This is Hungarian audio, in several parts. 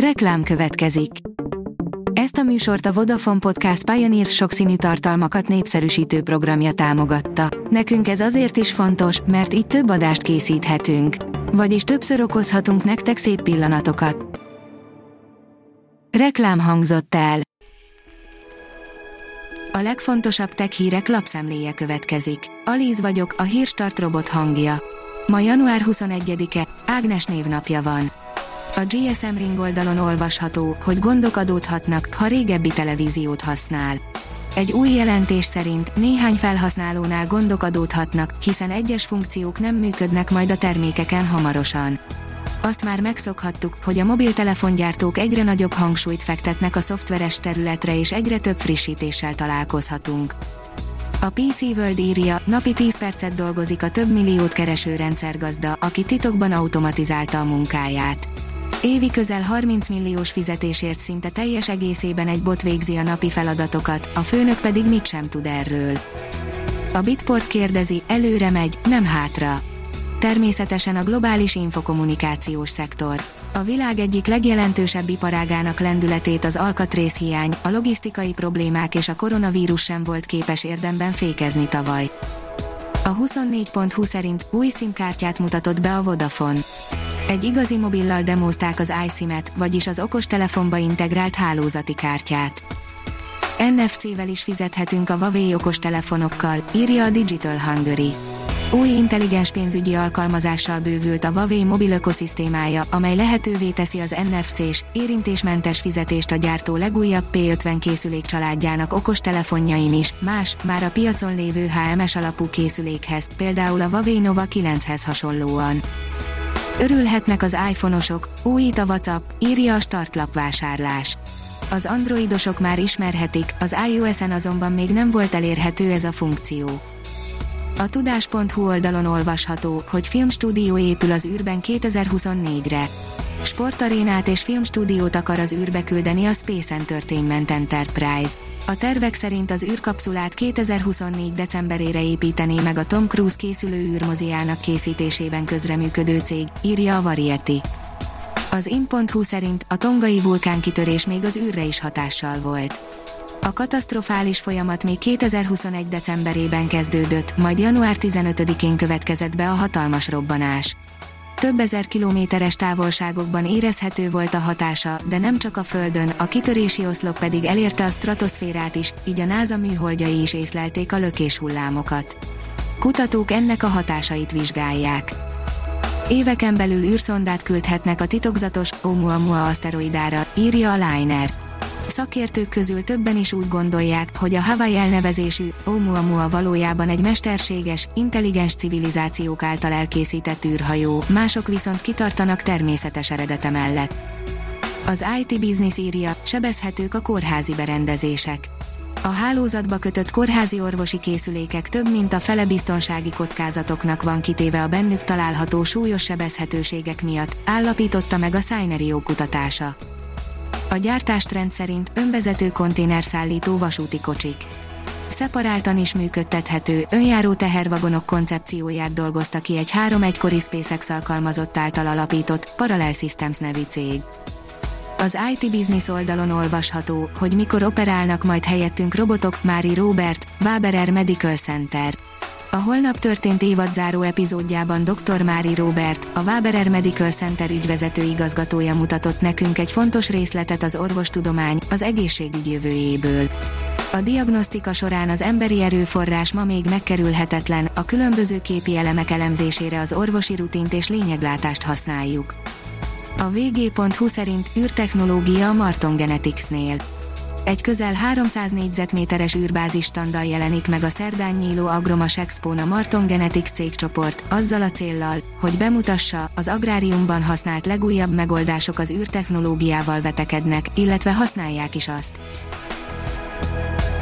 Reklám következik. Ezt a műsort a Vodafone Podcast Pioneer sokszínű tartalmakat népszerűsítő programja támogatta. Nekünk ez azért is fontos, mert így több adást készíthetünk. Vagyis többször okozhatunk nektek szép pillanatokat. Reklám hangzott el. A legfontosabb tech hírek lapszemléje következik. Alíz vagyok, a hírstart robot hangja. Ma január 21-e, Ágnes névnapja van. A GSM Ring oldalon olvasható, hogy gondok adódhatnak, ha régebbi televíziót használ. Egy új jelentés szerint néhány felhasználónál gondok adódhatnak, hiszen egyes funkciók nem működnek majd a termékeken hamarosan. Azt már megszokhattuk, hogy a mobiltelefongyártók egyre nagyobb hangsúlyt fektetnek a szoftveres területre és egyre több frissítéssel találkozhatunk. A PC World írja, napi 10 percet dolgozik a több milliót kereső rendszergazda, aki titokban automatizálta a munkáját. Évi közel 30 milliós fizetésért szinte teljes egészében egy bot végzi a napi feladatokat, a főnök pedig mit sem tud erről. A Bitport kérdezi, előre megy, nem hátra. Természetesen a globális infokommunikációs szektor. A világ egyik legjelentősebb iparágának lendületét az alkatrészhiány, a logisztikai problémák és a koronavírus sem volt képes érdemben fékezni tavaly. A 24.20 szerint új SIM-kártyát mutatott be a Vodafone. Egy igazi mobillal demozták az iSIM-et, vagyis az okostelefonba integrált hálózati kártyát. NFC-vel is fizethetünk a Huawei okostelefonokkal, írja a Digital Hungary. Új intelligens pénzügyi alkalmazással bővült a Huawei mobil ökoszisztémája, amely lehetővé teszi az NFC-s, érintésmentes fizetést a gyártó legújabb P50 készülék családjának okostelefonjain is, más, már a piacon lévő HMS alapú készülékhez, például a Huawei Nova 9-hez hasonlóan. Örülhetnek az iPhone-osok, újít a WhatsApp, írja a startlap vásárlás. Az androidosok már ismerhetik, az iOS-en azonban még nem volt elérhető ez a funkció. A tudás.hu oldalon olvasható, hogy filmstúdió épül az űrben 2024-re. Sportarénát és filmstúdiót akar az űrbe küldeni a Space Entertainment Enterprise. A tervek szerint az űrkapszulát 2024. decemberére építené meg a Tom Cruise készülő űrmoziának készítésében közreműködő cég, írja a Variety. Az in.hu szerint a tongai vulkánkitörés még az űrre is hatással volt. A katasztrofális folyamat még 2021. decemberében kezdődött, majd január 15-én következett be a hatalmas robbanás. Több ezer kilométeres távolságokban érezhető volt a hatása, de nem csak a Földön, a kitörési oszlop pedig elérte a stratoszférát is, így a NASA műholdjai is észlelték a lökés hullámokat. Kutatók ennek a hatásait vizsgálják. Éveken belül űrszondát küldhetnek a titokzatos Oumuamua aszteroidára, írja a Liner. Szakértők közül többen is úgy gondolják, hogy a Hawaii elnevezésű Oumuamua valójában egy mesterséges, intelligens civilizációk által elkészített űrhajó, mások viszont kitartanak természetes eredete mellett. Az IT Business írja, sebezhetők a kórházi berendezések. A hálózatba kötött kórházi orvosi készülékek több mint a fele biztonsági kockázatoknak van kitéve a bennük található súlyos sebezhetőségek miatt, állapította meg a Synerio kutatása. A gyártástrend szerint önvezető konténerszállító vasúti kocsik. Szeparáltan is működtethető, önjáró tehervagonok koncepcióját dolgozta ki egy három egykori SpaceX alkalmazott által alapított Parallel Systems nevű cég. Az IT Business oldalon olvasható, hogy mikor operálnak majd helyettünk robotok, Mári Robert, Waberer Medical Center. A holnap történt évadzáró epizódjában dr. Mári Robert, a Waberer Medical Center ügyvezető igazgatója mutatott nekünk egy fontos részletet az orvostudomány, az egészségügy jövőjéből. A diagnosztika során az emberi erőforrás ma még megkerülhetetlen, a különböző képi elemek elemzésére az orvosi rutint és lényeglátást használjuk. A vg.hu szerint űrtechnológia a Marton Geneticsnél egy közel 300 négyzetméteres űrbázis standal jelenik meg a szerdán nyíló Agromas Expo-n a Marton Genetics cégcsoport, azzal a céllal, hogy bemutassa, az agráriumban használt legújabb megoldások az űrtechnológiával vetekednek, illetve használják is azt.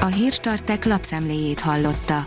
A Hírstartek lapszemléjét hallotta.